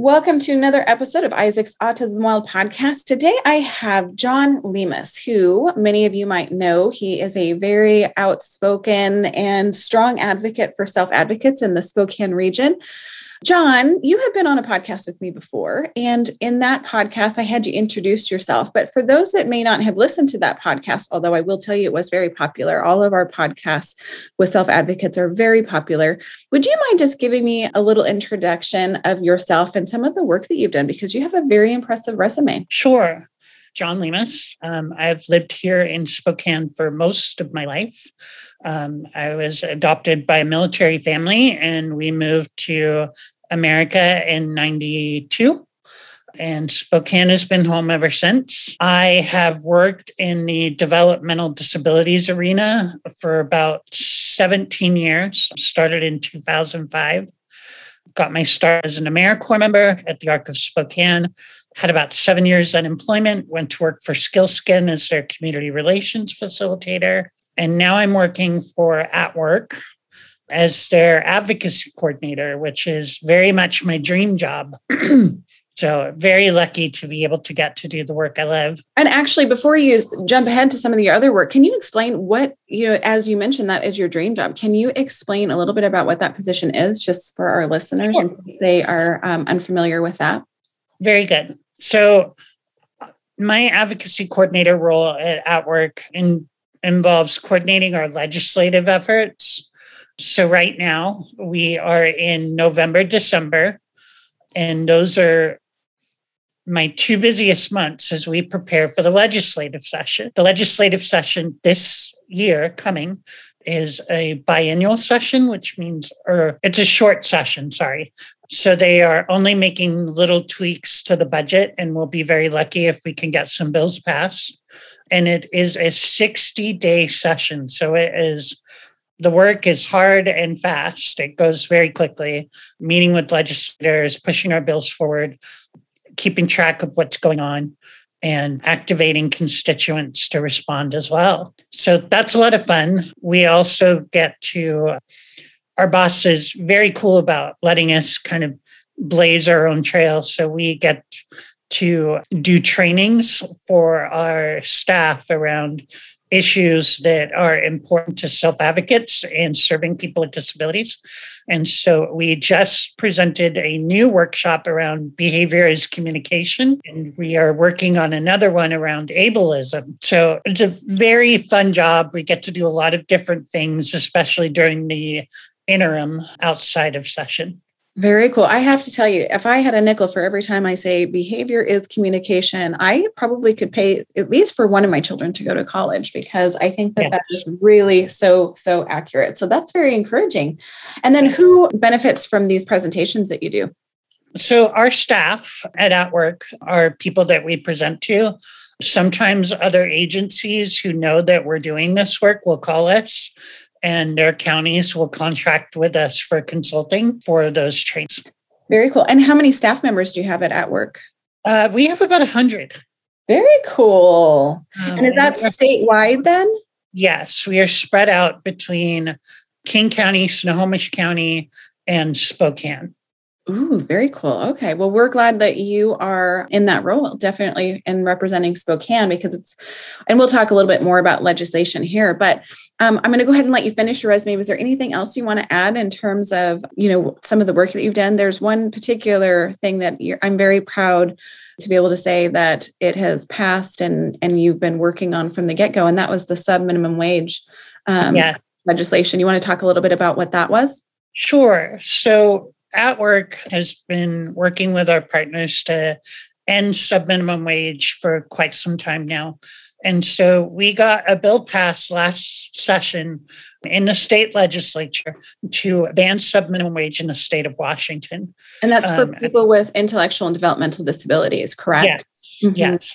Welcome to another episode of Isaac's Autism Wild podcast. Today I have John Lemus, who many of you might know. He is a very outspoken and strong advocate for self advocates in the Spokane region. John, you have been on a podcast with me before. And in that podcast, I had you introduce yourself. But for those that may not have listened to that podcast, although I will tell you it was very popular, all of our podcasts with self advocates are very popular. Would you mind just giving me a little introduction of yourself and some of the work that you've done? Because you have a very impressive resume. Sure. John Lemus. Um, I've lived here in Spokane for most of my life. Um, I was adopted by a military family and we moved to America in 92. And Spokane has been home ever since. I have worked in the developmental disabilities arena for about 17 years, started in 2005 got my start as an AmeriCorps member at the Arc of Spokane, had about seven years unemployment, went to work for Skils'kin as their community relations facilitator. And now I'm working for At Work as their advocacy coordinator, which is very much my dream job. So very lucky to be able to get to do the work I love. And actually, before you jump ahead to some of the other work, can you explain what you as you mentioned, that is your dream job. Can you explain a little bit about what that position is, just for our listeners, sure. in case they are um, unfamiliar with that? Very good. So, my advocacy coordinator role at, at work in, involves coordinating our legislative efforts. So, right now, we are in November, December, and those are my two busiest months as we prepare for the legislative session. The legislative session this year coming is a biennial session, which means, or it's a short session, sorry. So they are only making little tweaks to the budget, and we'll be very lucky if we can get some bills passed. And it is a 60 day session. So it is the work is hard and fast. It goes very quickly, meeting with legislators, pushing our bills forward, keeping track of what's going on and activating constituents to respond as well. So that's a lot of fun. We also get to, our boss is very cool about letting us kind of blaze our own trail. So we get to do trainings for our staff around issues that are important to self advocates and serving people with disabilities. And so we just presented a new workshop around behavior as communication, and we are working on another one around ableism. So it's a very fun job. We get to do a lot of different things, especially during the interim outside of session. Very cool. I have to tell you, if I had a nickel for every time I say behavior is communication, I probably could pay at least for one of my children to go to college because I think that yes. that is really so, so accurate. So that's very encouraging. And then who benefits from these presentations that you do? So, our staff at At Work are people that we present to. Sometimes other agencies who know that we're doing this work will call us and their counties will contract with us for consulting for those trains. Very cool. And how many staff members do you have at At Work? Uh, we have about 100. Very cool. Um, and is that statewide then? Yes, we are spread out between King County, Snohomish County, and Spokane. Ooh, very cool. Okay. Well, we're glad that you are in that role, definitely in representing Spokane, because it's, and we'll talk a little bit more about legislation here. But um, I'm going to go ahead and let you finish your resume. Was there anything else you want to add in terms of, you know, some of the work that you've done? There's one particular thing that I'm very proud to be able to say that it has passed and and you've been working on from the get go, and that was the sub minimum wage um, yeah. legislation. You want to talk a little bit about what that was? Sure. So at Work has been working with our partners to end subminimum wage for quite some time now. And so we got a bill passed last session in the state legislature to ban subminimum wage in the state of Washington. And that's for um, people with intellectual and developmental disabilities, correct? Yes. Mm-hmm. Yes.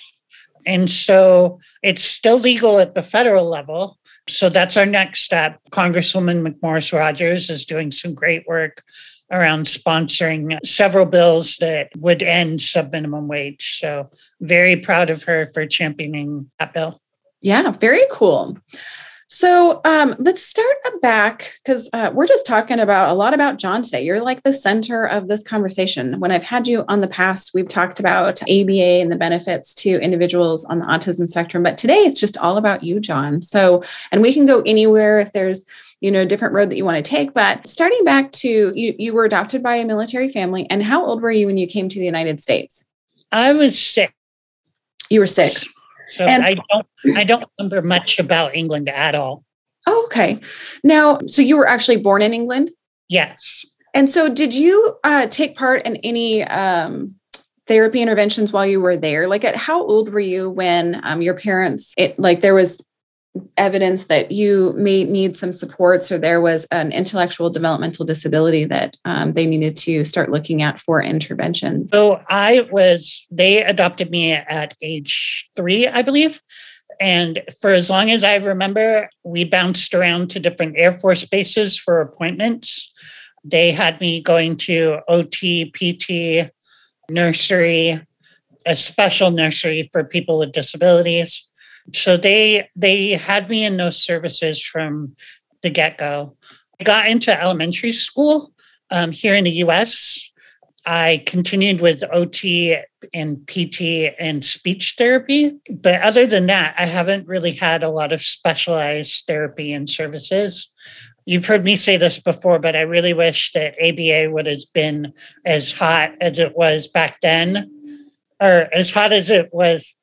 And so it's still legal at the federal level. So that's our next step. Congresswoman McMorris Rodgers is doing some great work around sponsoring several bills that would end subminimum wage. So very proud of her for championing that bill. Yeah, very cool. So um, let's start back because uh, we're just talking about a lot about John today. You're like the center of this conversation. When I've had you on the past, we've talked about ABA and the benefits to individuals on the autism spectrum, but today it's just all about you, John. So, and we can go anywhere if there's you know different road that you want to take but starting back to you you were adopted by a military family and how old were you when you came to the united states i was six you were six so and, I don't I don't remember much about England at all. Oh, okay. Now, so you were actually born in England? Yes. And so did you uh, take part in any um, therapy interventions while you were there? Like at how old were you when um, your parents it like there was evidence that you may need some supports or there was an intellectual developmental disability that um, they needed to start looking at for intervention? So I was, they adopted me at age three, I believe. And for as long as I remember, we bounced around to different Air Force bases for appointments. They had me going to OT, PT, nursery, a special nursery for people with disabilities so they they had me in those services from the get-go. I got into elementary school um, here in the us i continued with ot and pt and speech therapy but other than that i haven't really had a lot of specialized therapy and services. You've heard me say this before, but I really wish that ABA would have been as hot as it was back then, or as hot as it was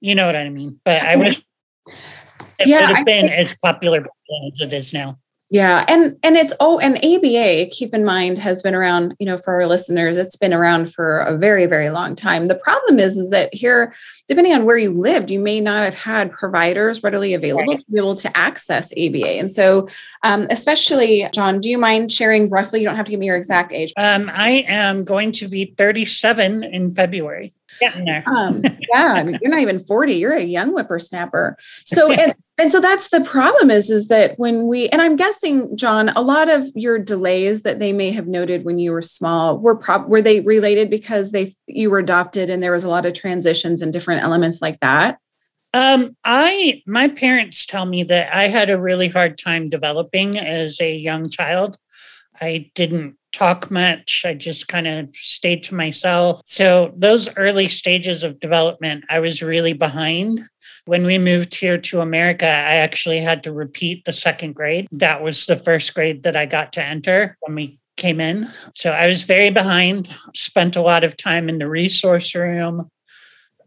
you know what I mean? But I wish it yeah, would have been think, as popular as it is now. Yeah, and and it's oh, and ABA, keep in mind, has been around. You know, for our listeners, it's been around for a very very long time. The problem is, is that here, depending on where you lived, you may not have had providers readily available right. to be able to access ABA. And so, um, especially John, do you mind sharing roughly? You don't have to give me your exact age. Um, I am going to be 37 in February. Yeah, um, yeah, you're not even 40. You're a young whippersnapper. So, and, and so that's the problem is, is that when we, and I'm guessing, John, a lot of your delays that they may have noted when you were small were prob, were they related because they, you were adopted and there was a lot of transitions and different elements like that? Um, I, my parents tell me that I had a really hard time developing as a young child. I didn't talk much. I just kind of stayed to myself. So, those early stages of development, I was really behind. When we moved here to America, I actually had to repeat the second grade. That was the first grade that I got to enter when we came in. So, I was very behind, spent a lot of time in the resource room.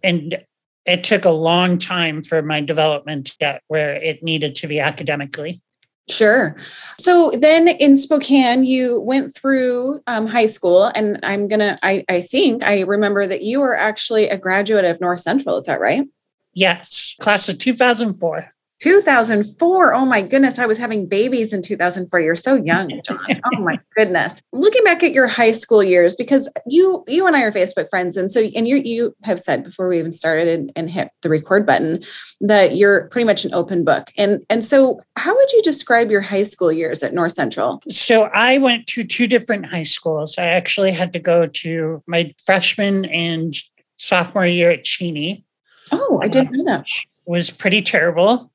And it took a long time for my development to get where it needed to be academically. Sure. So then in Spokane, you went through um, high school, and I'm gonna. I I think I remember that you were actually a graduate of North Central. Is that right? Yes, class of 2004. 2004. Oh my goodness. I was having babies in 2004. You're so young, John. Oh my goodness. Looking back at your high school years, because you you and I are Facebook friends. And so and you you have said before we even started and, and hit the record button that you're pretty much an open book. And and so how would you describe your high school years at North Central? So I went to two different high schools. I actually had to go to my freshman and sophomore year at Cheney. Oh, I didn't um, know that. Was pretty terrible.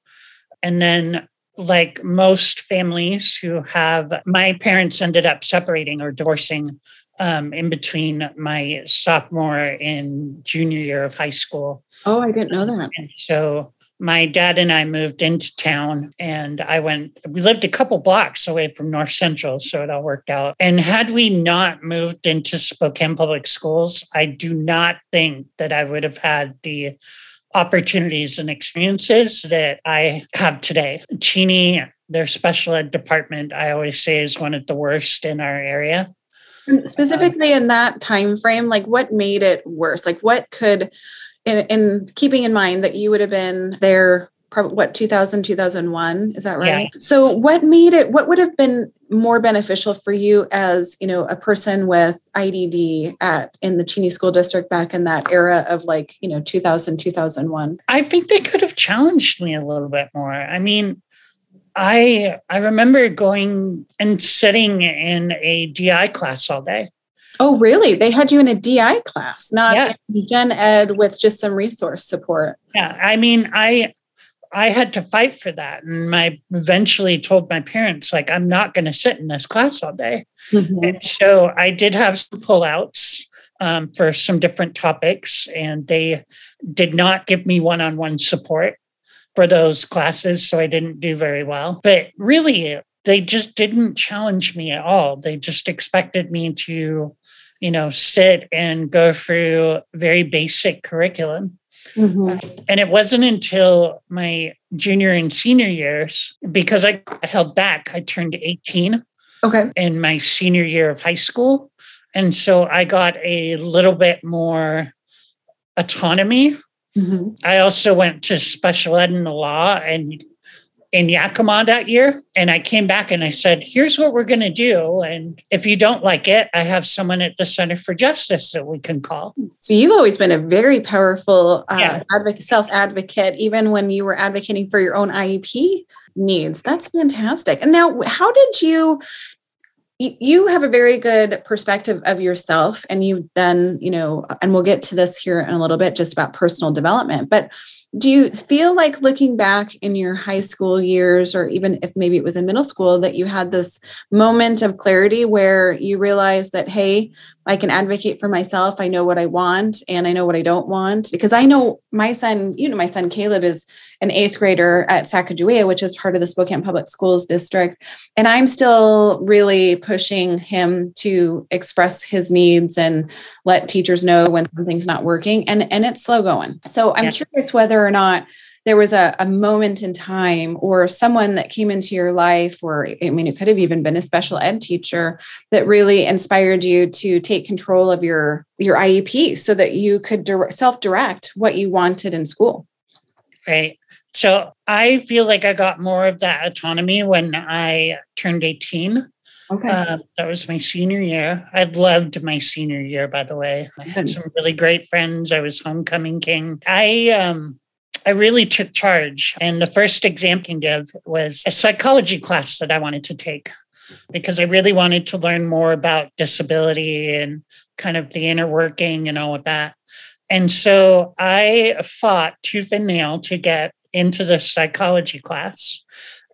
And then, like most families who have, my parents ended up separating or divorcing um, in between my sophomore and junior year of high school. Oh, I didn't know that. And so my dad and I moved into town and I went, we lived a couple blocks away from North Central, so it all worked out. And had we not moved into Spokane Public Schools, I do not think that I would have had the opportunities and experiences that I have today. Cheney, their special ed department, I always say is one of the worst in our area. Specifically in that time frame, like what made it worse? Like what could in, in keeping in mind that you would have been there what 2000 2001 is that right yeah. so what made it what would have been more beneficial for you as you know a person with idd at in the cheney school district back in that era of like you know 2000 2001 i think they could have challenged me a little bit more i mean i i remember going and sitting in a di class all day Oh, really? They had you in a DI class, not yeah. gen ed with just some resource support. Yeah, I mean, I I had to fight for that. And I eventually told my parents, like, I'm not going to sit in this class all day. Mm-hmm. And so I did have some pullouts um, for some different topics, and they did not give me one on one support for those classes. So I didn't do very well. But really, they just didn't challenge me at all. They just expected me to, you know, sit and go through very basic curriculum Mm-hmm. And it wasn't until my junior and senior years, because I held back, I turned 18 okay. in my senior year of high school. And so I got a little bit more autonomy. Mm-hmm. I also went to special ed in the law and in Yakima that year. And I came back and I said, here's what we're going to do. And if you don't like it, I have someone at the Center for Justice that we can call. So you've always been a very powerful uh, yeah. advocate, self advocate, even when you were advocating for your own IEP needs. That's fantastic. And now, how did you? You have a very good perspective of yourself, and you've done, you know, and we'll get to this here in a little bit just about personal development. But do you feel like looking back in your high school years or even if maybe it was in middle school that you had this moment of clarity where you realized that hey I can advocate for myself. I know what I want and I know what I don't want because I know my son, you know, my son Caleb is an eighth grader at Sacajawea, which is part of the Spokane Public Schools district. And I'm still really pushing him to express his needs and let teachers know when something's not working. And, and it's slow going. So I'm yeah. curious whether or not there was a, a moment in time or someone that came into your life, or I mean, it could have even been a special ed teacher that really inspired you to take control of your your IEP so that you could self direct what you wanted in school. Right. So I feel like I got more of that autonomy when I turned 18. Okay. Uh, that was my senior year. I loved my senior year, by the way. I had some really great friends. I was homecoming king. I um I really took charge. And the first exam I can give was a psychology class that I wanted to take because I really wanted to learn more about disability and kind of the inner working and all of that. And so I fought tooth and nail to get into the psychology class.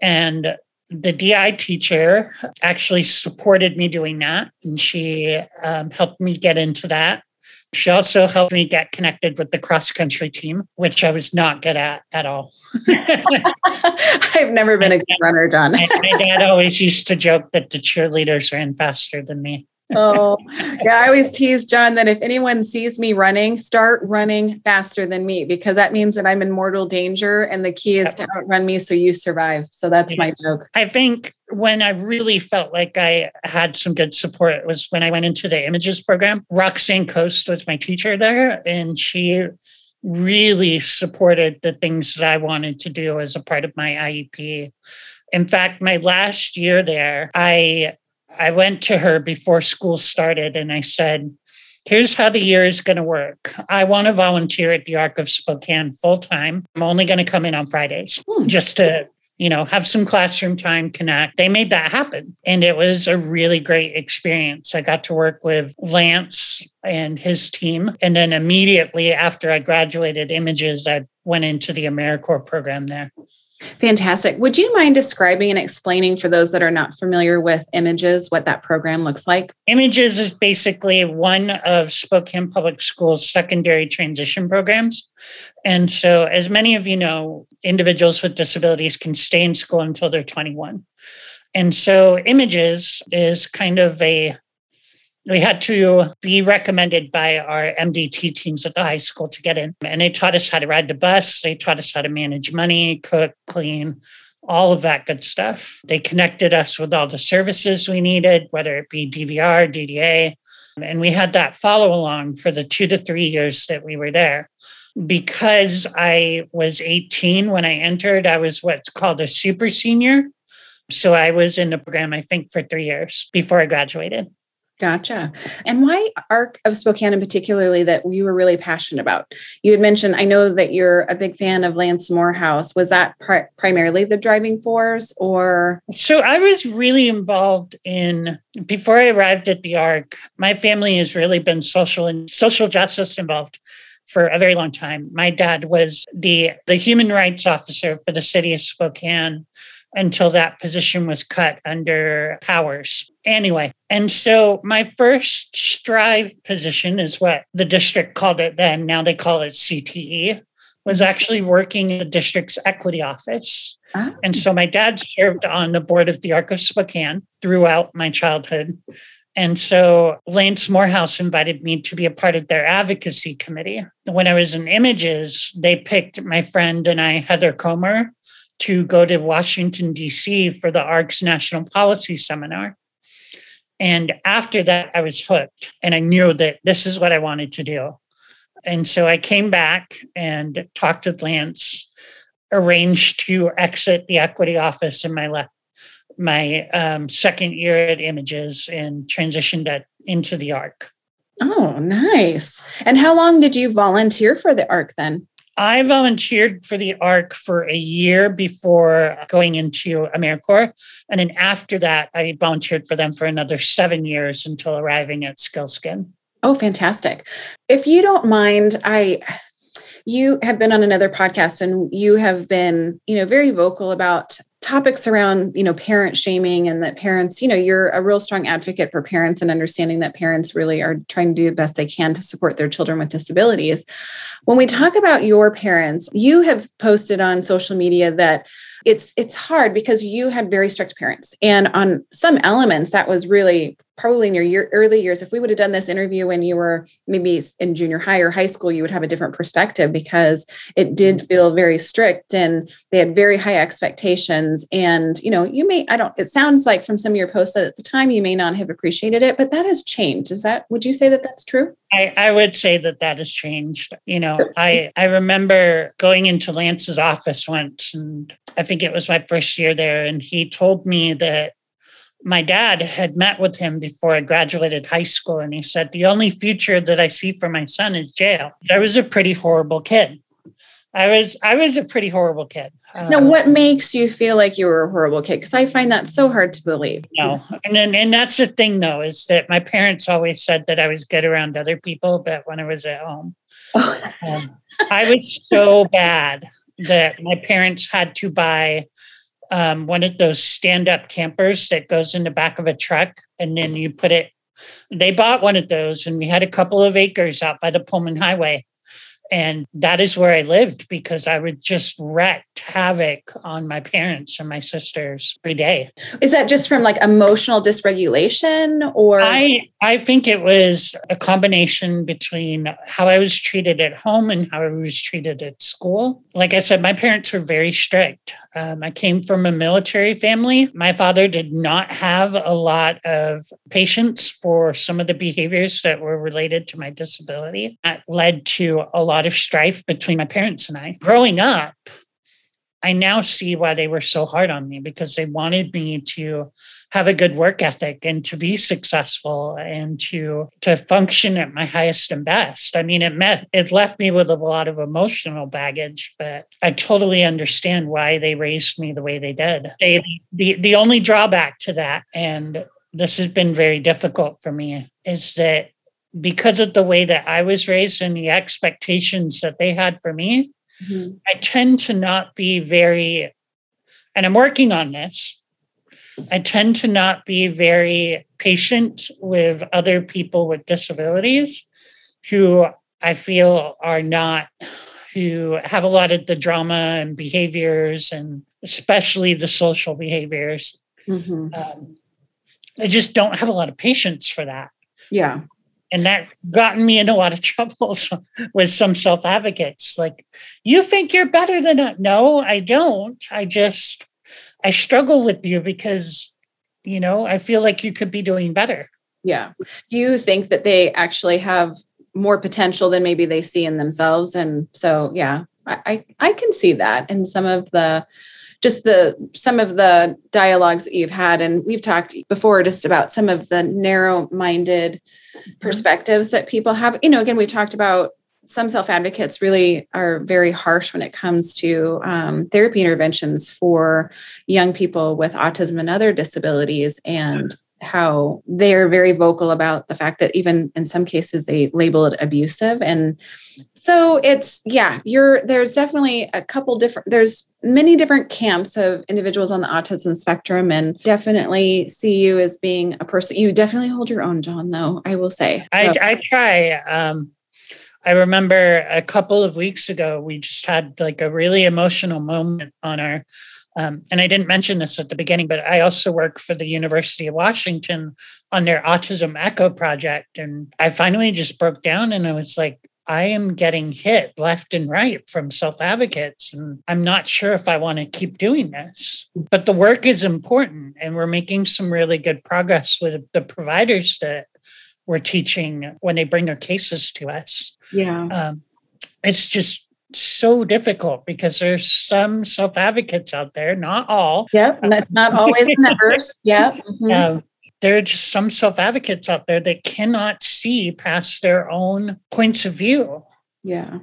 And the DI teacher actually supported me doing that. And she um, helped me get into that. She also helped me get connected with the cross country team, which I was not good at at all. I've never been a good runner, John. my, my dad always used to joke that the cheerleaders ran faster than me oh, yeah. I always tease John that if anyone sees me running, start running faster than me because that means that I'm in mortal danger. And the key is to outrun me so you survive. So that's my joke. I think when I really felt like I had some good support was when I went into the images program. Roxanne Coast was my teacher there, and she really supported the things that I wanted to do as a part of my IEP. In fact, my last year there, I I went to her before school started and I said, Here's how the year is going to work. I want to volunteer at the Arc of Spokane full time. I'm only going to come in on Fridays hmm. just to, you know, have some classroom time, connect. They made that happen. And it was a really great experience. I got to work with Lance and his team. And then immediately after I graduated images, I went into the AmeriCorps program there. Fantastic. Would you mind describing and explaining for those that are not familiar with Images what that program looks like? Images is basically one of Spokane Public Schools' secondary transition programs. And so, as many of you know, individuals with disabilities can stay in school until they're 21. And so, Images is kind of a we had to be recommended by our MDT teams at the high school to get in. And they taught us how to ride the bus, they taught us how to manage money, cook, clean, all of that good stuff. They connected us with all the services we needed, whether it be DVR, DDA. And we had that follow along for the two to three years that we were there. because I was 18 when I entered, I was what's called a super senior. So I was in the program, I think, for three years before I graduated. Gotcha. And why Arc of Spokane in particularly that you were really passionate about? You had mentioned, I know that you're a big fan of Lance Morehouse. Was that pri- primarily the driving force or? So I was really involved in, before I arrived at the Arc, my family has really been social and social justice involved for a very long time. My dad was the, the human rights officer for the city of Spokane until that position was cut under powers. Anyway, and so my first strive position is what the district called it then. Now they call it CTE, was mm-hmm. actually working in the district's equity office. Oh. And so my dad served on the board of the Arc of Spokane throughout my childhood. And so Lance Morehouse invited me to be a part of their advocacy committee. When I was in Images, they picked my friend and I, Heather Comer, to go to Washington, D.C. for the ARC's National Policy Seminar. And after that, I was hooked and I knew that this is what I wanted to do. And so I came back and talked with Lance, arranged to exit the equity office in my left my um, second year at Images and transitioned that into the ARC. Oh, nice. And how long did you volunteer for the ARC then? I volunteered for the ARC for a year before going into AmeriCorps. And then after that, I volunteered for them for another seven years until arriving at Skils'kin. Oh, fantastic. If you don't mind, I you have been on another podcast and you have been, you know, very vocal about topics around you know parent shaming and that parents you know you're a real strong advocate for parents and understanding that parents really are trying to do the best they can to support their children with disabilities. When we talk about your parents you have posted on social media that it's it's hard because you had very strict parents. And on some elements that was really probably in your year, early years if we would have done this interview when you were maybe in junior high or high school you would have a different perspective because it did mm-hmm. feel very strict and they had very high expectations. And you know you may i don't it sounds like from some of your posts that at the time you may not have appreciated it but that has changed. Is that would you say that that's true? I, I would say that that has changed. You know, I, I remember going into Lance's office once, and I think it was my first year there, and he told me that my dad had met with him before I graduated high school, and he said, The only future that I see for my son is jail. I was a pretty horrible kid. I was I was a pretty horrible kid. Now, um, what makes you feel like you were a horrible kid? Because I find that so hard to believe. No, and then and that's the thing though is that my parents always said that I was good around other people, but when I was at home, oh. um, I was so bad that my parents had to buy um, one of those stand-up campers that goes in the back of a truck, and then you put it. They bought one of those, and we had a couple of acres out by the Pullman Highway and that is where I lived because I would just wreak havoc on my parents and my sisters every day. Is that just from like emotional dysregulation or I I think it was a combination between how I was treated at home and how I was treated at school. Like I said, my parents were very strict. Um, I came from a military family. My father did not have a lot of patience for some of the behaviors that were related to my disability. That led to a lot of strife between my parents and I. Growing up, I now see why they were so hard on me because they wanted me to have a good work ethic and to be successful and to to function at my highest and best. I mean, it met it left me with a lot of emotional baggage, but I totally understand why they raised me the way they did. They, the the only drawback to that, and this has been very difficult for me, is that because of the way that I was raised and the expectations that they had for me, mm-hmm. I tend to not be very, and I'm working on this. I tend to not be very patient with other people with disabilities who I feel are not, who have a lot of the drama and behaviors and especially the social behaviors. Mm-hmm. Um, I just don't have a lot of patience for that. Yeah and that gotten me in a lot of trouble with some self advocates. Like, you think you're better than I? No, I don't. I just I struggle with you because you know I feel like you could be doing better. Yeah. You think that they actually have more potential than maybe they see in themselves. And so, yeah, I, I can see that in some of the just the some of the dialogues that you've had and we've talked before just about some of the narrow minded mm-hmm. perspectives that people have you know again we've talked about some self advocates really are very harsh when it comes to um, therapy interventions for young people with autism and other disabilities and how they're very vocal about the fact that even in some cases they label it abusive and so it's yeah you're there's definitely a couple different there's many different camps of individuals on the autism spectrum and definitely see you as being a person you definitely hold your own john though i will say so. I, I try um I remember a couple of weeks ago, we just had like a really emotional moment on our um, and I didn't mention this at the beginning, but I also work for the University of Washington on their Autism Echo project. And I finally just broke down and I was like, I am getting hit left and right from self advocates. And I'm not sure if I want to keep doing this. But the work is important. And we're making some really good progress with the providers that we're teaching when they bring their cases to us. Yeah. Um, it's just so difficult because there's some self advocates out there, not all. Yep, and that's not always numbers. Yep. Mm-hmm. Um, there are just some self advocates out there that cannot see past their own points of view. Yeah.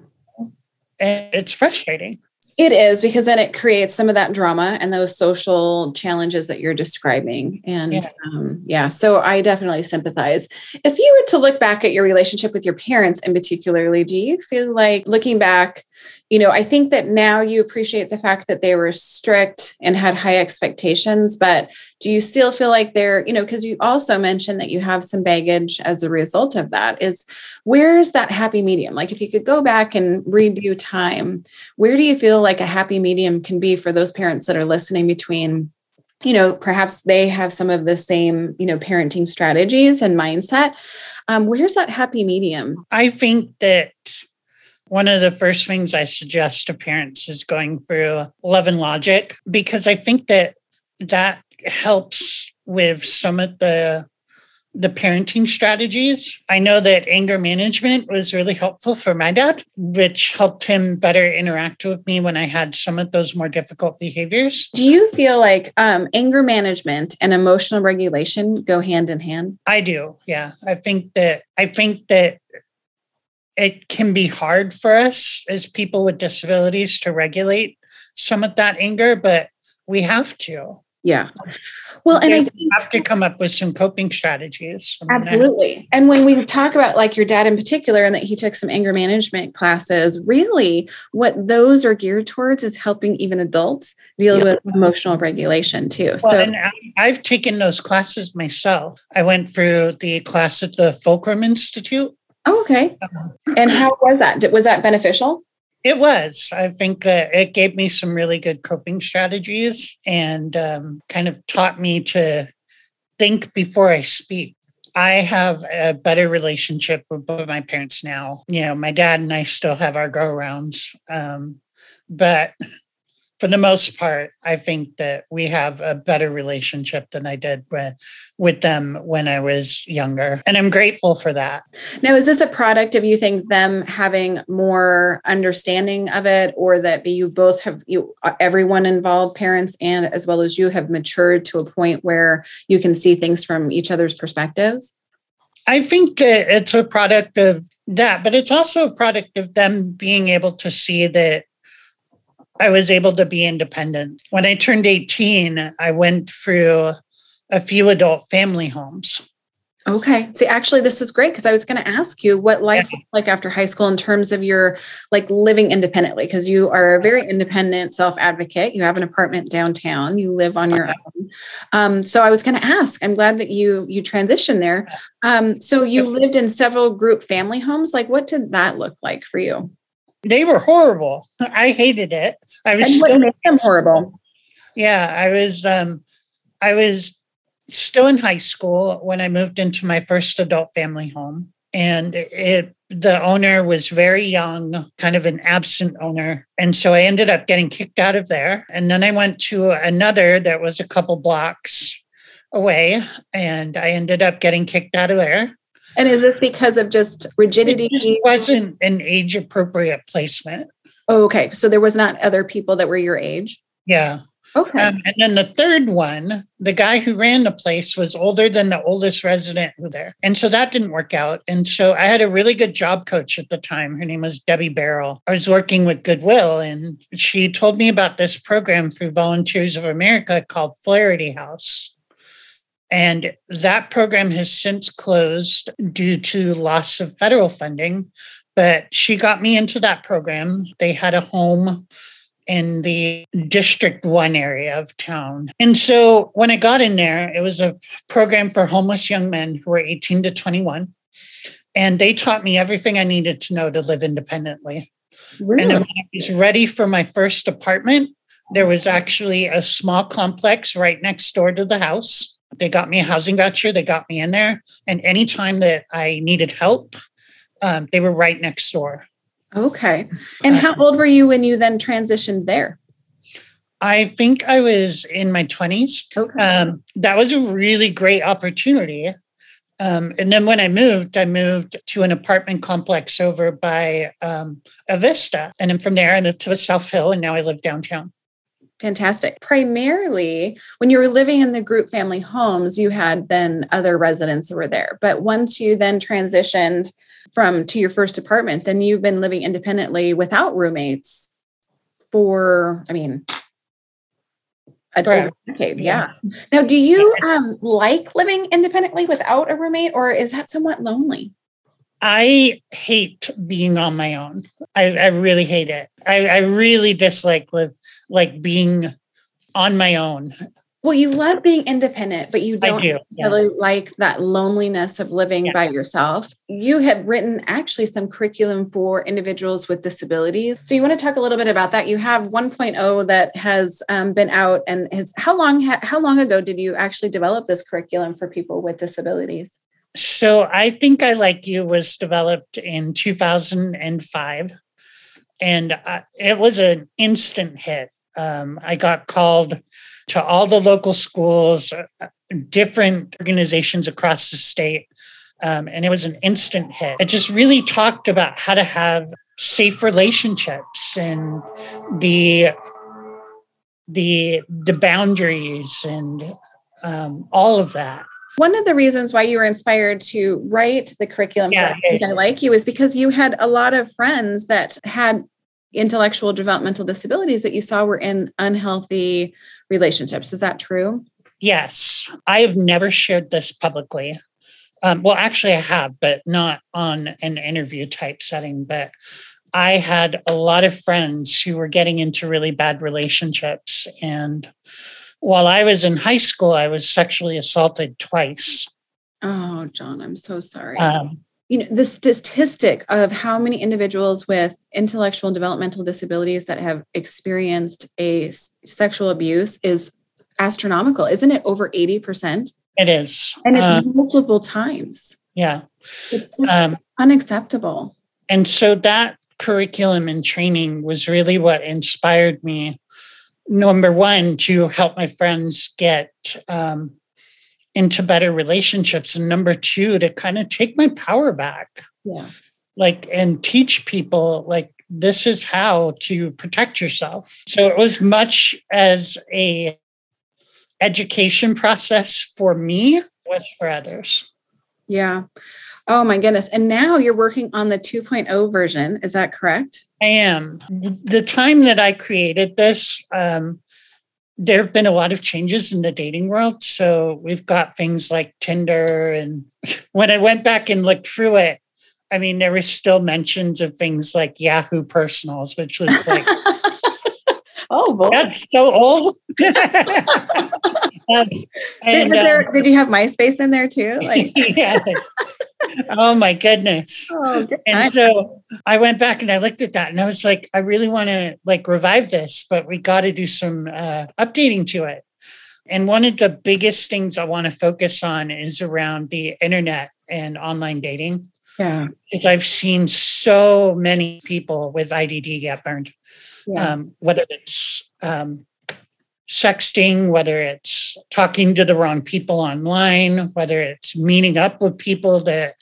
And it's frustrating. It is because then it creates some of that drama and those social challenges that you're describing. And yeah. Um, yeah, so I definitely sympathize. If you were to look back at your relationship with your parents in particularly, do you feel like looking back, you know, I think that now you appreciate the fact that they were strict and had high expectations, but do you still feel like they're, you know, because you also mentioned that you have some baggage as a result of that, is where's that happy medium? Like if you could go back and redo time, where do you feel like a happy medium can be for those parents that are listening between you know perhaps they have some of the same you know parenting strategies and mindset um, where's that happy medium i think that one of the first things I suggest to parents is going through love and logic because I think that that helps with some of the the parenting strategies. I know that anger management was really helpful for my dad, which helped him better interact with me when I had some of those more difficult behaviors. Do you feel like um, anger management and emotional regulation go hand in hand? I do. Yeah. I think that I think that it can be hard for us as people with disabilities to regulate some of that anger, but we have to. Yeah. Um, well, and I have to come up with some coping strategies. Absolutely. And when we talk about like your dad in particular and that he took some anger management classes, really what those are geared towards is helping even adults deal yeah. with emotional regulation too. Well, so I've taken those classes myself. I went through the class at the Fulcrum Institute Oh, okay. And how was that? Was that beneficial? It was. I think that it gave me some really good coping strategies and um, kind of taught me to think before I speak. I have a better relationship with both my parents now. You know, my dad and I still have our go rounds. Um, but for the most part, I think that we have a better relationship than I did with, with them when I was younger. And I'm grateful for that. Now, is this a product of you think them having more understanding of it, or that you both have you everyone involved, parents and as well as you have matured to a point where you can see things from each other's perspectives? I think that it's a product of that, but it's also a product of them being able to see that I was able to be independent. When I turned 18, I went through a few adult family homes. Okay. See, actually, this is great because I was going to ask you what life yeah. like after high school in terms of your like living independently, because you are a very independent self advocate. You have an apartment downtown. You live on your own. Um, so I was going to ask. I'm glad that you you transitioned there. Um, so you lived in several group family homes. Like, what did that look like for you? They were horrible. I hated it. I was and what made them horrible? Yeah, I was. Um, I was still in high school when I moved into my first adult family home, and it the owner was very young, kind of an absent owner. And so I ended up getting kicked out of there. And then I went to another that was a couple blocks away, and I ended up getting kicked out of there. And is this because of just rigidity? It wasn't an age appropriate placement. Oh, okay. So there was not other people that were your age? Yeah. Okay. Um, and then the third one, the guy who ran the place was older than the oldest resident who there. And so that didn't work out. And so I had a really good job coach at the time. Her name was Debbie Barrel. I was working with Goodwill and she told me about this program through Volunteers of America called Flaherty House. And that program has since closed due to loss of federal funding. But she got me into that program. They had a home in the District 1 area of town. And so when I got in there, it was a program for homeless young men who were 18 to 21. And they taught me everything I needed to know to live independently. Really? And when I was ready for my first apartment, there was actually a small complex right next door to the house. They got me a housing voucher, they got me in there. And anytime that I needed help, um, they were right next door. Okay. And how old were you when you then transitioned there? I think I was in my 20s. Okay. Um, that was a really great opportunity. Um, and then when I moved, I moved to an apartment complex over by um, Avista. And then from there, I moved to a South Hill, and now I live downtown. Fantastic. Primarily, when you were living in the group family homes, you had then other residents that were there. But once you then transitioned from to your first apartment, then you've been living independently without roommates for, I mean, a right. decade. Yeah. yeah. Now, do you um, like living independently without a roommate, or is that somewhat lonely? I hate being on my own. I, I really hate it. I, I really dislike live, like being on my own. Well, you love being independent, but you don't do, necessarily yeah. like that loneliness of living yeah. by yourself. You have written actually some curriculum for individuals with disabilities. So you want to talk a little bit about that? You have 1.0 that has um, been out, and has how long ha- how long ago did you actually develop this curriculum for people with disabilities? So I think I like you was developed in 2005, and uh, it was an instant hit. Um, I got called to all the local schools, uh, different organizations across the state. Um, and it was an instant hit. It just really talked about how to have safe relationships and the the the boundaries and um, all of that. One of the reasons why you were inspired to write the curriculum yeah, I, I Like You is because you had a lot of friends that had intellectual developmental disabilities that you saw were in unhealthy relationships. Is that true? Yes. I have never shared this publicly. Um, well, actually, I have, but not on an interview type setting. But I had a lot of friends who were getting into really bad relationships. And while I was in high school, I was sexually assaulted twice. Oh, John, I'm so sorry. Um, you know the statistic of how many individuals with intellectual and developmental disabilities that have experienced a sexual abuse is astronomical. Isn't it over 80% it is. And it's uh, multiple times. yeah. It's um, unacceptable. and so that curriculum and training was really what inspired me number one to help my friends get um, into better relationships. And number two to kind of take my power back. Yeah. Like and teach people like this is how to protect yourself. So it was much as a education process for me was for others. Yeah. Oh my goodness. And now you're working on the 2.0 version. Is that correct? I am. The time that i created this um, there have been a lot of changes in the dating world. So we've got things like Tinder. And when I went back and looked through it, I mean, there were still mentions of things like Yahoo Personals, which was like, oh, boy. that's so old. um, and, there, um, did you have MySpace in there too? Like, yeah oh my goodness. Oh, and so I went back and I looked at that and I was like, I really want to like revive this, but we got to do some uh, updating to it. And one of the biggest things I want to focus on is around the internet and online dating. Yeah. Because I've seen so many people with IDD get burned. Yeah. Um, whether it's um, sexting, whether it's talking to the wrong people online, whether it's meeting up with people that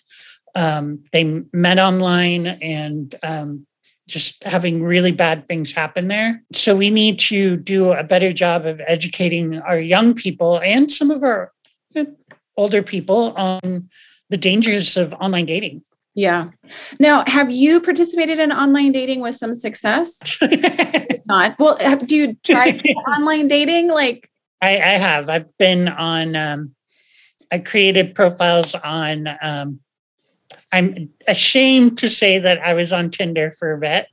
um, they met online and um, just having really bad things happen there. So we need to do a better job of educating our young people and some of our older people on the dangers of online dating. Yeah. Now, have you participated in online dating with some success? Not. Well, have, do you try online dating? Like, I, I, have. I've been on. Um, I created profiles on. Um, I'm ashamed to say that I was on Tinder for a bit.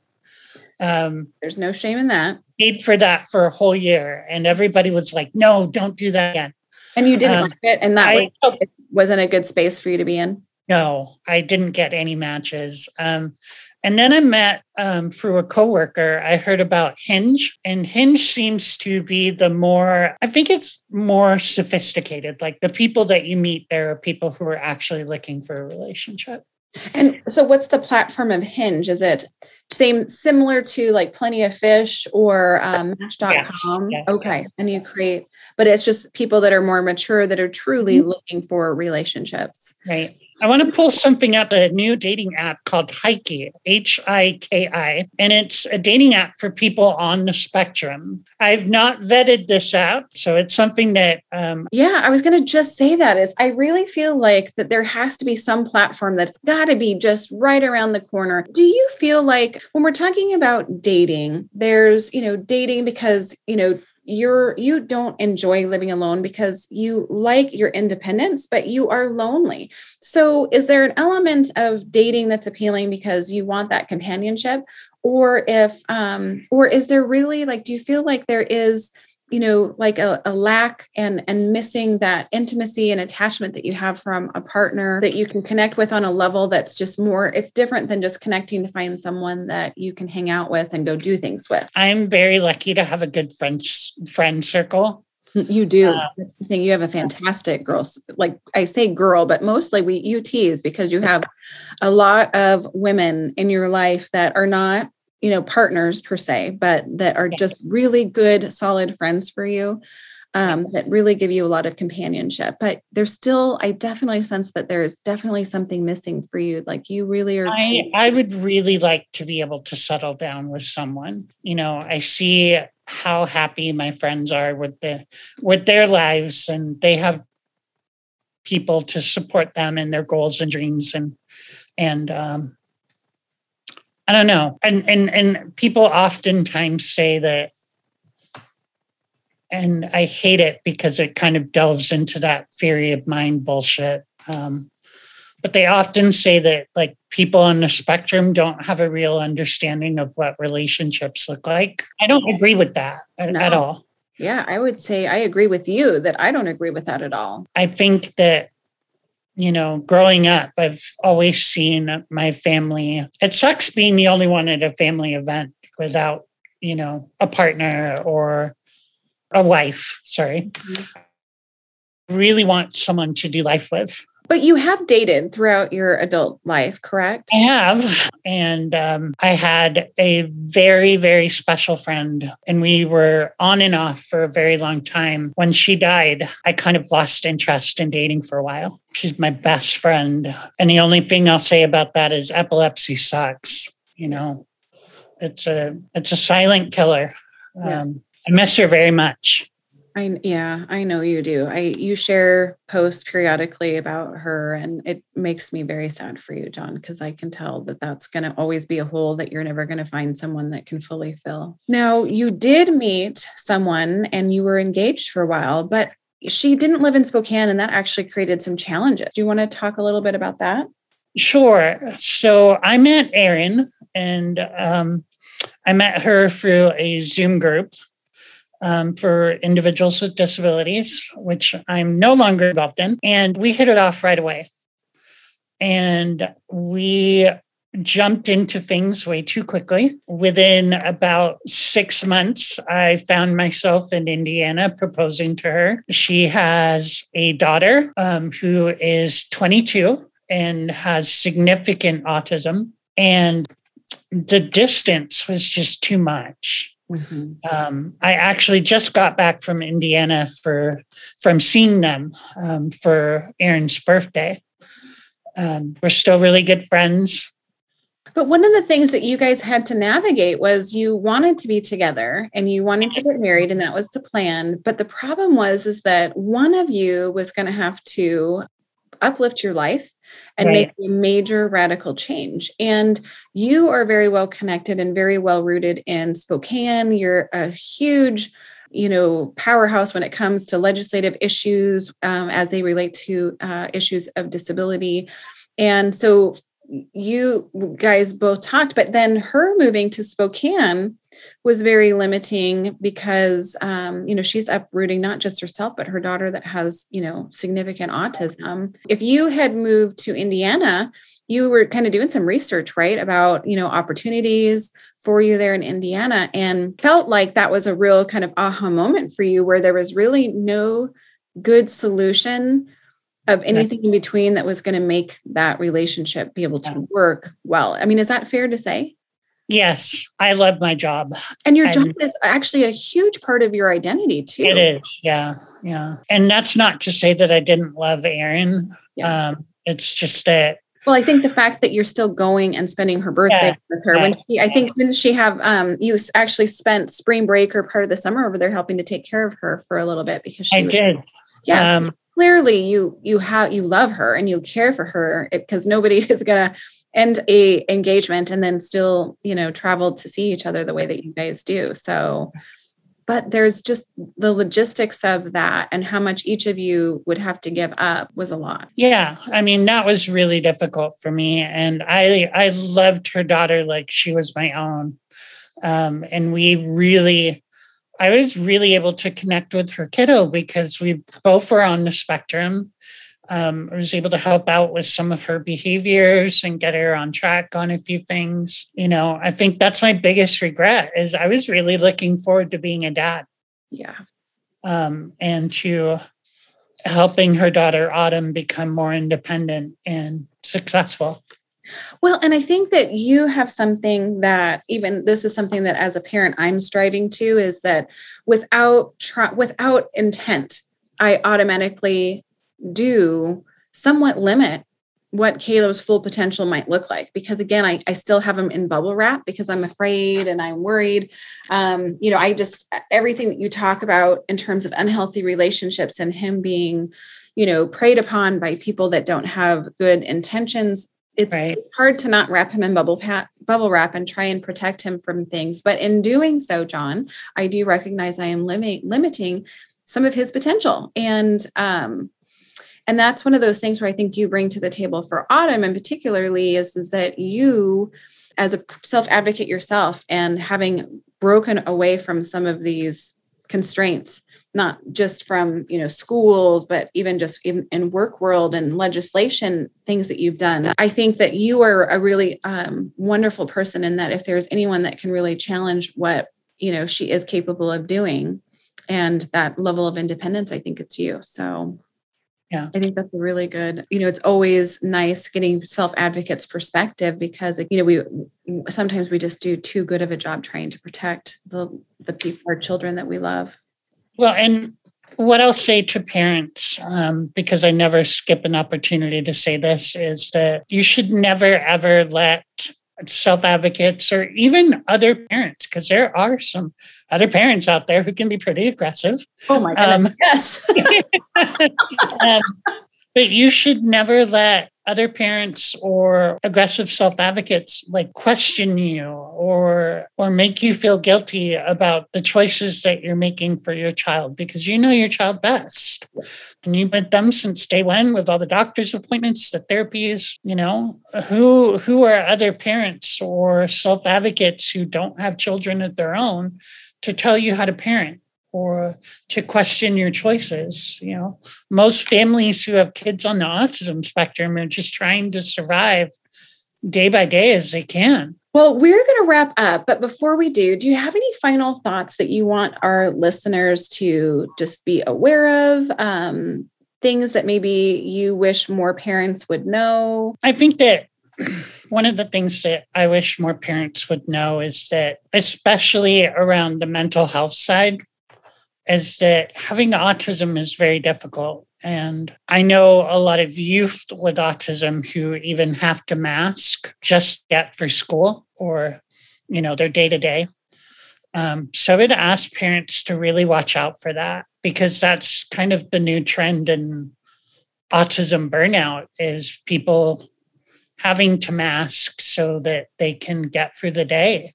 Um, There's no shame in that. Paid for that for a whole year, and everybody was like, "No, don't do that again." And you didn't um, like it, and that I, was, it wasn't a good space for you to be in. No, I didn't get any matches. Um, and then I met um, through a coworker. I heard about Hinge, and Hinge seems to be the more, I think it's more sophisticated. Like the people that you meet there are people who are actually looking for a relationship. And so, what's the platform of Hinge? Is it same similar to like Plenty of Fish or um, Match.com? Yes, okay, and you create, but it's just people that are more mature that are truly mm-hmm. looking for relationships. Right. I want to pull something up a new dating app called Hiki, H I K I, and it's a dating app for people on the spectrum. I've not vetted this out, so it's something that. Um, yeah, I was going to just say that is I really feel like that there has to be some platform that's got to be just right around the corner. Do you feel like when we're talking about dating, there's, you know, dating because, you know, you're you don't enjoy living alone because you like your independence but you are lonely. So is there an element of dating that's appealing because you want that companionship? Or if um or is there really like do you feel like there is you know like a, a, lack and and missing that intimacy and attachment that you have from a partner that you can connect with on a level that's just more it's different than just connecting to find someone that you can hang out with and go do things with. I'm very lucky to have a good friend friend circle. You do. Um, that's the thing you have a fantastic girls like i say girl but mostly we you tease because you have a lot of women in your life that are not you know partners per se but that are just really good solid friends for you um, that really give you a lot of companionship. But there's still i definitely sense that there's definitely something missing for you. Like you really are i i would really like to be able to settle down with someone. You know i see how happy my friends are with the with their lives and they have people to support them in their goals and dreams and and um, I don't know. And and and people oftentimes say that and I hate it because it kind of delves into that theory of mind bullshit. Um, but they often say that like people on the spectrum don't have a real understanding of what relationships look like. I don't agree with that no. at all. Yeah, I would say I agree with you that I don't agree with that at all. I think that you know, growing up, I've always seen my family. It sucks being the only one at a family event without, you know, a partner or a wife. Sorry. Mm-hmm. Really want someone to do life with. But you have dated throughout your adult life, correct? I have. And um, I had a very, very special friend, and we were on and off for a very long time. When she died, I kind of lost interest in dating for a while. She's my best friend. And the only thing I'll say about that is epilepsy sucks. You know, it's a it's a silent killer. Yeah. Um, I miss her very much. I yeah, I know you do. I you share posts periodically about her and it makes me very sad for you, John, because I can tell that that's going to always be a hole that you're never going to find someone that can fully fill. Now, you did meet someone and you were engaged for a while, but she didn't live in Spokane and that actually created some challenges. Do you want to talk a little bit about that? Sure. So I met Erin and um, I met her through a Zoom group um, for individuals with disabilities, which I'm no longer involved in. And we hit it off right away. And we jumped into things way too quickly. Within about six months, I found myself in Indiana proposing to her. She has a daughter um, who is 22 and has significant autism. And the distance was just too much. Mm-hmm. Um, I actually just got back from Indiana for from seeing them um, for Erin's birthday, Um, we're still really good friends. But one of the things that you guys had to navigate was you wanted to be together and you wanted to get married and that was the plan. But the problem was is that one of you was going to have to uplift your life and right. make a major radical change. And you are very well connected and very well rooted in Spokane. You're a huge you know powerhouse when it comes to legislative issues um, as they relate to uh, issues of disability and so you guys both talked, but then her moving to Spokane was very limiting because, um, you know, she's uprooting not just herself, but her daughter that has, you know, significant autism. If you had moved to Indiana, you were kind of doing some research, right, about, you know, opportunities for you there in Indiana and felt like that was a real kind of aha moment for you where there was really no good solution of anything in between that was going to make that relationship be able to work well. I mean, is that fair to say? Yes, I love my job. And your job is actually a huge part of your identity too. It is, yeah, yeah. And that's not to say that I didn't love Erin. Yeah. Um, it's just that. Well, I think the fact that you're still going and spending her birthday yeah, with her. When she, I think didn't she have um, you actually spent spring break or part of the summer over there helping to take care of her for a little bit because she I was, did. Yeah. Um, clearly you you have you love her and you care for her because nobody is going to end a engagement and then still you know travel to see each other the way that you guys do. So but there's just the logistics of that and how much each of you would have to give up was a lot. Yeah i mean that was really difficult for me and i i loved her daughter like she was my own. Um, and we really I was really able to connect with her kiddo because we both were on the spectrum. Um, I was able to help out with some of her behaviors and get her on track on a few things. You know, I think that's my biggest regret is I was really looking forward to being a dad. Yeah. Um, and to helping her daughter Autumn become more independent and successful. Well, and I think that you have something that even this is something that as a parent I'm striving to is that without without intent, I automatically do somewhat limit what Caleb's full potential might look like. Because again, I, I still have him in bubble wrap because I'm afraid and I'm worried. Um, you know, I just everything that you talk about in terms of unhealthy relationships and him being, you know, preyed upon by people that don't have good intentions it's right. hard to not wrap him in bubble pat, bubble wrap and try and protect him from things. But in doing so, John, I do recognize I am limit, limiting some of his potential. And um, and that's one of those things where I think you bring to the table for Autumn, and particularly is, is that you, as a self advocate yourself, and having broken away from some of these constraints not just from you know schools but even just in, in work world and legislation things that you've done. I think that you are a really um, wonderful person in that if there's anyone that can really challenge what you know she is capable of doing and that level of independence i think it's you. So yeah. I think that's a really good you know it's always nice getting self advocates perspective because you know we sometimes we just do too good of a job trying to protect the the people our children that we love well, and what I'll say to parents, um, because I never skip an opportunity to say this, is that you should never ever let self advocates or even other parents, because there are some other parents out there who can be pretty aggressive. Oh my goodness. Um, yes. um, but you should never let other parents or aggressive self-advocates like question you or or make you feel guilty about the choices that you're making for your child because you know your child best. And you've been them since day one with all the doctor's appointments the therapies you know? Who who are other parents or self-advocates who don't have children of their own to tell you how to parent or to question your choices. You know, most families who have kids on the autism spectrum are just trying to survive day by day as they can. Well, we're going to wrap up, but before we do, do you have any final thoughts that you want our listeners to just be aware of? Um, things that maybe you wish more parents would know? I think that one of the things that I wish more parents would know is that, especially around the mental health side, is that having autism is very difficult And I know a lot of youth with autism who even have to mask just get for school or, you know, their day to day. So I would ask parents to really watch out for that because that's kind of the new trend in autism burnout is people having to mask so that they can get through the day.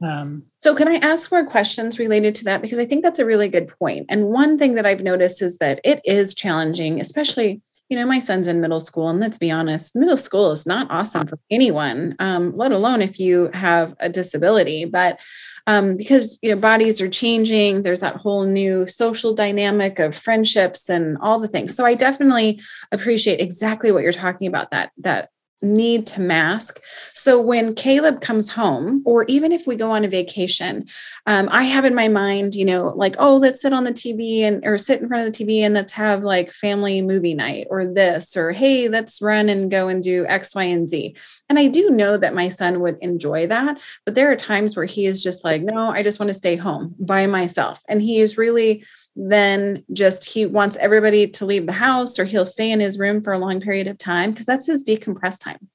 Um, so, can I ask more questions related to that? Because I think that's a really good point. And one thing that I've noticed is that it is challenging, especially, you know, my son's in middle school, and let's be honest, middle school is not awesome for anyone, um, let alone if you have a disability. But um, because you know bodies are changing there's that whole new social dynamic of friendships and all the things so i definitely appreciate exactly what you're talking about that that need to mask. So when Caleb comes home, or even if we go on a vacation, um, I have in my mind, you know, like, oh, let's sit on the TV and or sit in front of the TV and let's have like family movie night or this, or hey, let's run and go and do X, Y, and Z. And I do know that my son would enjoy that, but there are times where he is just like, no, I just want to stay home by myself. And he is really then just he wants everybody to leave the house or he'll stay in his room for a long period of time because that's his decompress time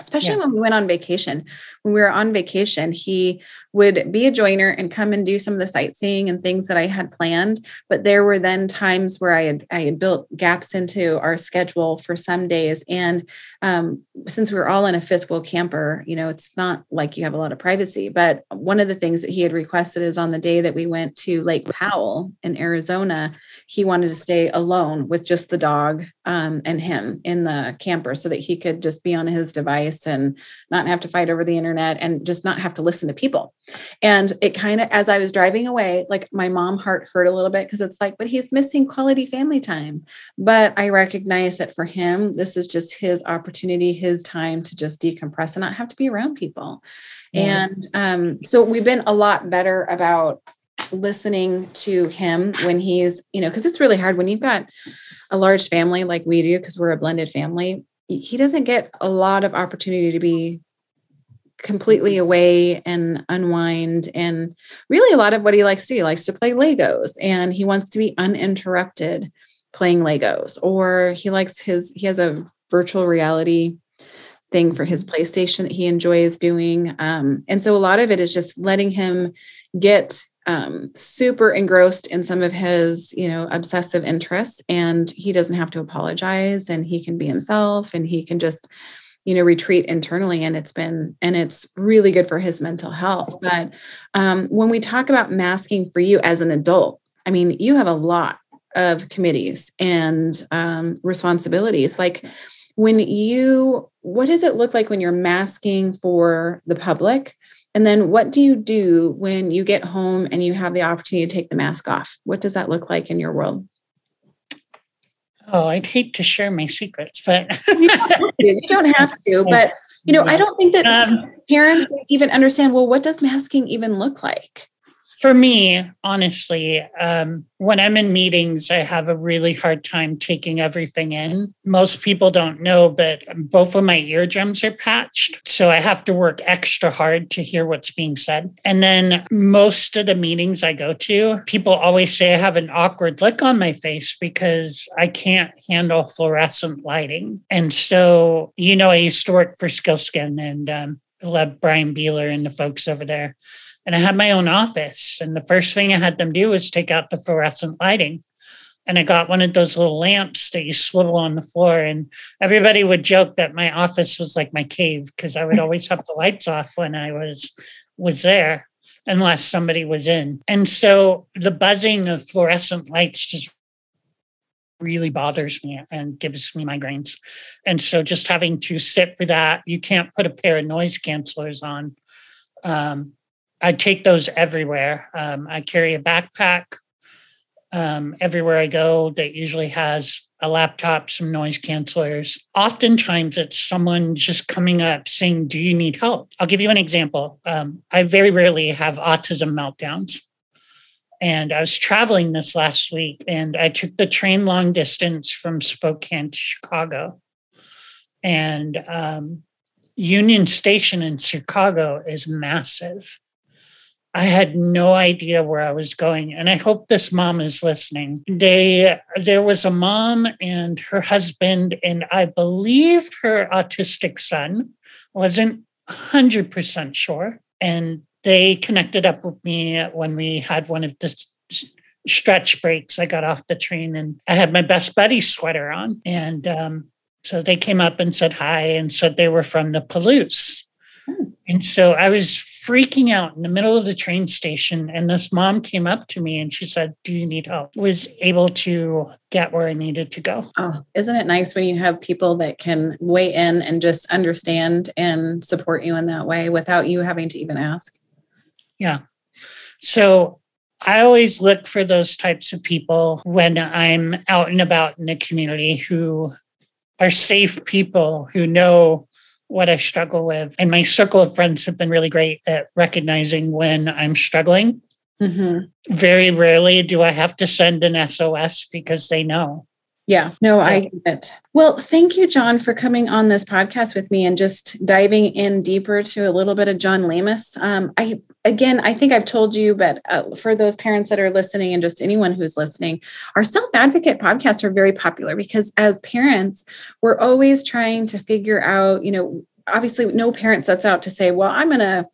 especially yeah. when we went on vacation. When we were on vacation, he would be a joiner and come and do some of the sightseeing and things that I had planned. But there were then times where I had I had built gaps into our schedule for some days. And um, since we were all in a fifth wheel camper, you know, it's not like you have a lot of privacy. But one of the things that he had requested is on the day that we went to Lake Powell in Arizona, he wanted to stay alone with just the dog um, and him in the camper so that he could just be on his device and not have to fight over the internet and just not have to listen to people. And it kind of, as I was driving away, like my mom heart hurt a little bit because it's like, but he's missing quality family time. But I recognize that for him, this is just his opportunity, his time to just decompress and not have to be around people. And um, so we've been a lot better about listening to him when he's, you know, because it's really hard when you've got a large family like we do, because we're a blended family. He doesn't get a lot of opportunity to be completely away and unwind and really a lot of what he likes to do. He likes to play legos and he wants to be uninterrupted playing legos or he likes his he has a virtual reality thing for his playstation that he enjoys doing. Um, and so a lot of it is just letting him get um, super engrossed in some of his, you know, obsessive interests, and he doesn't have to apologize, and he can be himself, and he can just, you know, retreat internally, and it's been, and it's really good for his mental health. But um, when we talk about masking for you as an adult, I mean, you have a lot of committees and um, responsibilities, like when you what does it look like when you're masking for the public and then what do you do when you get home and you have the opportunity to take the mask off? What does that look like in your world? Oh, I'd hate to share my secrets, but you, don't you, don't have to. But you know, I don't think that um, parents even understand. Well, what does masking even look like? For me, honestly, um, when I'm in meetings, I have a really hard time taking everything in. Most people don't know, but both of my eardrums are patched. So I have to work extra hard to hear what's being said. And then most of the meetings I go to, people always say I have an awkward look on my face because I can't handle fluorescent lighting. And so, you know, I used to work for Skils'kin and um, love Brian Beeler and the folks over there and I had my own office. And the first thing I had them do was take out the fluorescent lighting. And I got one of those little lamps that you swivel on the floor. And everybody would joke that my office was like my cave because I would always have the lights off when I was was there, unless somebody was in. And so the buzzing of fluorescent lights just really bothers me and gives me migraines. And so just having to sit for that, you can't put a pair of noise cancelers on. Um, I take those everywhere. Um, I carry a backpack um, everywhere I go that usually has a laptop, some noise cancelers. Oftentimes, it's someone just coming up saying, Do you need help? I'll give you an example. Um, I very rarely have autism meltdowns. And I was traveling this last week and I took the train long distance from Spokane to Chicago. And um, Union Station in Chicago is massive I had no idea where I was going. And I hope this mom is listening. They there was a mom and her husband, and I believe her autistic son wasn't 100% sure. And they connected up with me when we had one of the stretch breaks. I got off the train and I had my best buddy sweater on. And um, so they came up and said hi and said they were from the Palouse. Hmm. And so I was freaking out in the middle of the train station. And this mom came up to me and she said, Do you need help? Was able to get where I needed to go. Oh, isn't it nice when you have people that can weigh in and just understand and support you in that way without you having to even ask? Yeah. So I always look for those types of people when I'm out and about in the community who are safe people who know what I struggle with. And my circle of friends have been really great at recognizing when I'm struggling. Mm-hmm. Very rarely do I have to send an SOS because they know. Yeah, no, I get it. Well, thank you, John, for coming on this podcast with me and just diving in deeper to a little bit of John Lamus. Um, I again, I think I've told you, but uh, for those parents that are listening and just anyone who's listening, our self advocate podcasts are very popular because as parents, we're always trying to figure out, you know, obviously, no parent sets out to say, well, I'm going to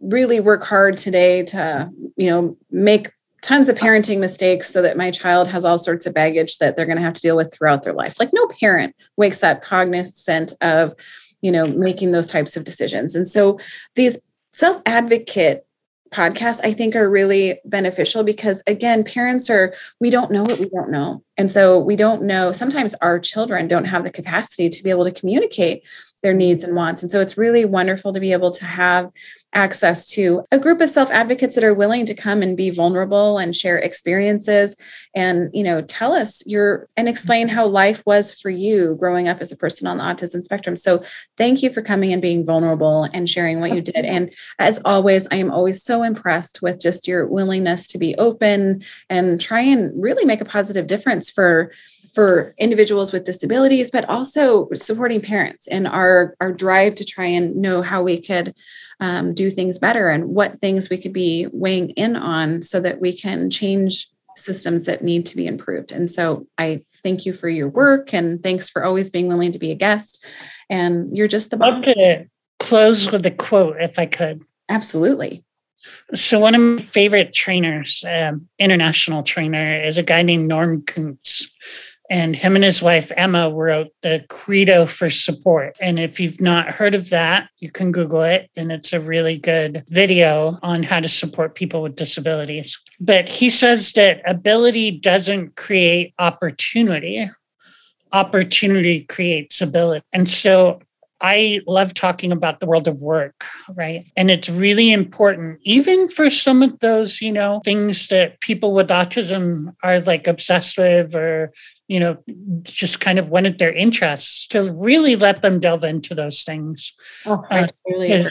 really work hard today to you know make tons of parenting mistakes so that my child has all sorts of baggage that they're going to have to deal with throughout their life. Like no parent wakes up cognizant of, you know, making those types of decisions. And so these self advocate podcasts i think are really beneficial because again parents are we don't know what we don't know and so we don't know sometimes our children don't have the capacity to be able to communicate their needs and wants. And so it's really wonderful to be able to have access to a group of self advocates that are willing to come and be vulnerable and share experiences and you know tell us your and explain how life was for you growing up as a person on the autism spectrum. So thank you for coming and being vulnerable and sharing what you did. And as always i am always so impressed with just your willingness to be open and try and really make a positive difference for for individuals with disabilities, but also supporting parents in our, our drive to try and know how we could um, do things better and what things we could be weighing in on so that we can change systems that need to be improved. And so I thank you for your work and thanks for always being willing to be a guest. And you're just the bomb. to close with a quote if I could. Absolutely. So one of my favorite trainers, um, international trainer, is a guy named Norm Kunc. And him and his wife, Emma, wrote the Credo for Support. And if you've not heard of that, you can Google it. And it's a really good video on how to support people with disabilities. But he says that ability doesn't create opportunity, opportunity creates ability. And so I love talking about the world of work, right? And it's really important, even for some of those, you know, things that people with autism are like obsessed with or, you know, just kind of one of their interests to really let them delve into those things. Oh, uh, really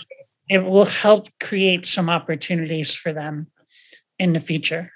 it will help create some opportunities for them in the future.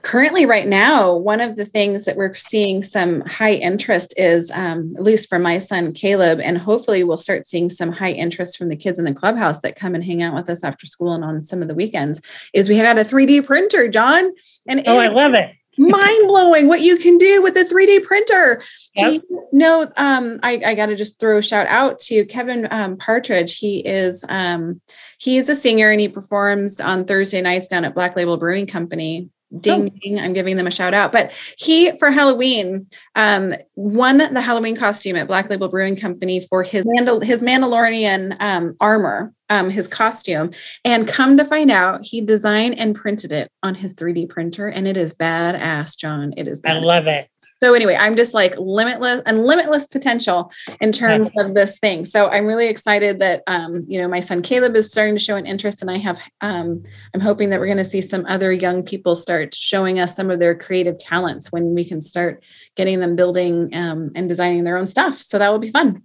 Currently, right now, one of the things that we're seeing some high interest is, um, at least for my son Caleb, and hopefully we'll start seeing some high interest from the kids in the clubhouse that come and hang out with us after school and on some of the weekends. Is we had a 3D printer, John, and oh, I love it. Mind blowing what you can do with a 3D printer. Yep. Do you know, um, I, I got to just throw a shout out to Kevin um, Partridge. He is um, he is a singer and he performs on Thursday nights down at Black Label Brewing Company ding oh. ding i'm giving them a shout out but he for halloween um won the halloween costume at black label brewing company for his Mandal- his mandalorian um armor um his costume and come to find out he designed and printed it on his 3d printer and it is badass john it is badass. i love it so anyway, I'm just like limitless and limitless potential in terms of this thing. So I'm really excited that um, you know my son Caleb is starting to show an interest, and I have um, I'm hoping that we're going to see some other young people start showing us some of their creative talents when we can start getting them building um, and designing their own stuff. So that will be fun.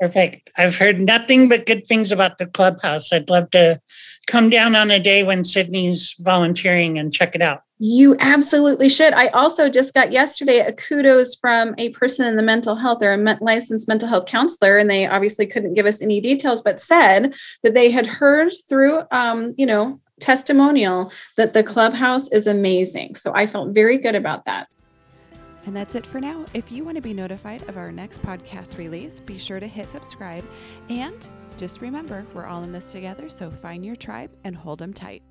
Perfect. I've heard nothing but good things about the clubhouse. I'd love to come down on a day when Sydney's volunteering and check it out. You absolutely should. I also just got yesterday a kudos from a person in the mental health. They're a licensed mental health counselor, and they obviously couldn't give us any details, but said that they had heard through, um, you know, testimonial that the clubhouse is amazing. So I felt very good about that. And that's it for now. If you want to be notified of our next podcast release, be sure to hit subscribe. And just remember, we're all in this together, so find your tribe and hold them tight.